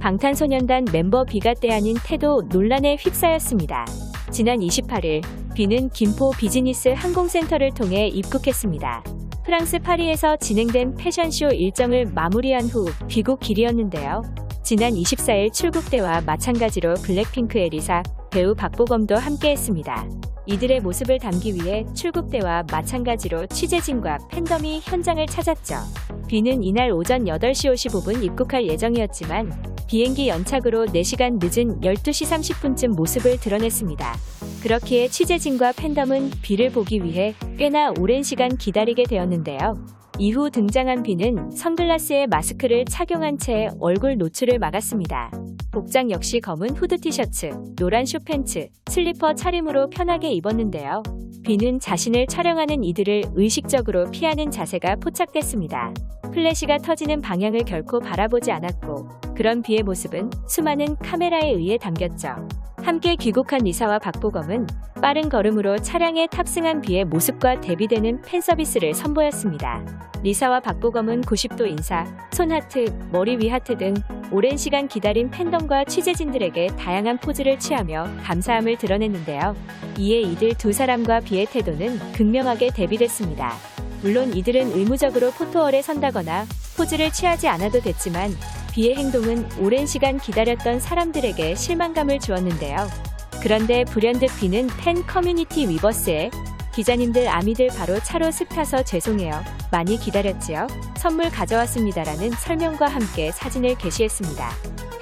방탄소년단 멤버 B가 떼아닌 태도 논란에 휩싸였습니다. 지난 28일 B는 김포 비즈니스 항공센터를 통해 입국했습니다. 프랑스 파리에서 진행된 패션쇼 일정을 마무리한 후 귀국 길이었는데요. 지난 24일 출국 때와 마찬가지로 블랙핑크의 리사, 배우 박보검도 함께했습니다. 이들의 모습을 담기 위해 출국 때와 마찬가지로 취재진과 팬덤이 현장을 찾았죠. B는 이날 오전 8시 55분 입국할 예정이었지만 비행기 연착으로 4시간 늦은 12시 30분쯤 모습을 드러냈습니다. 그렇기에 취재진과 팬덤은 B를 보기 위해 꽤나 오랜 시간 기다리게 되었는데요. 이후 등장한 B는 선글라스에 마스크를 착용한 채 얼굴 노출을 막았습니다. 복장 역시 검은 후드 티셔츠, 노란 슈팬츠, 슬리퍼 차림으로 편하게 입었는데요. 뷔는 자신을 촬영하는 이들을 의식적으로 피하는 자세가 포착됐습니다. 플래시가 터지는 방향을 결코 바라보지 않았고 그런 뷔의 모습은 수많은 카메라에 의해 담겼죠. 함께 귀국한 리사와 박보검은 빠른 걸음으로 차량에 탑승한 뷔의 모습과 대비되는 팬 서비스를 선보였습니다. 리사와 박보검은 90도 인사, 손하트, 머리 위 하트 등 오랜 시간 기다린 팬덤과 취재진들에게 다양한 포즈를 취하며 감사함을 드러냈는데요. 이에 이들 두 사람과 뷔의 태도는 극명하게 대비됐습니다. 물론 이들은 의무적으로 포토월에 선다거나 포즈를 취하지 않아도 됐지만 뷔의 행동은 오랜 시간 기다렸던 사람들에게 실망감을 주었는데요. 그런데 불현듯 뷔는 팬 커뮤니티 위버스에 기자님들 아미들 바로 차로 슝 타서 죄송해요. 많이 기다렸지요? 선물 가져왔습니다라는 설명과 함께 사진을 게시했습니다.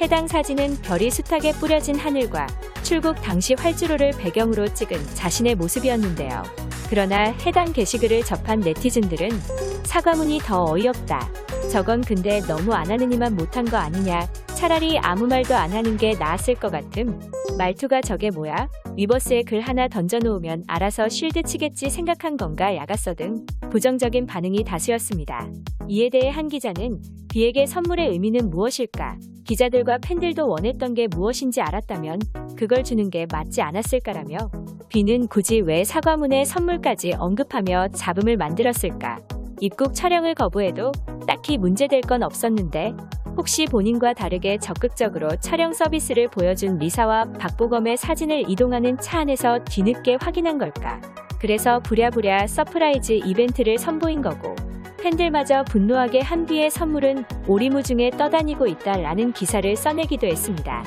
해당 사진은 별이 숱하게 뿌려진 하늘과 출국 당시 활주로를 배경으로 찍은 자신의 모습이었는데요. 그러나 해당 게시글을 접한 네티즌들은 사과문이 더 어이없다. 저건 근데 너무 안 하느니만 못한 거 아니냐. 차라리 아무 말도 안 하는 게 나았을 것 같음. 말투가 저게 뭐야? 위버스에 글 하나 던져놓으면 알아서 쉴드 치겠지 생각한 건가 야갔어 등 부정적인 반응이 다수였습니다. 이에 대해 한 기자는 비에게 선물의 의미는 무엇일까? 기자들과 팬들도 원했던 게 무엇인지 알았다면 그걸 주는 게 맞지 않았을까라며 비는 굳이 왜 사과문에 선물까지 언급하며 잡음을 만들었을까? 입국 촬영을 거부해도 딱히 문제될 건 없었는데 혹시 본인과 다르게 적극적으로 촬영 서비스를 보여준 리사와 박보검의 사진을 이동하는 차 안에서 뒤늦게 확인한 걸까? 그래서 부랴부랴 서프라이즈 이벤트를 선보인 거고 팬들마저 분노하게 한 뷔의 선물은 오리무중에 떠다니고 있다라는 기사를 써내기도 했습니다.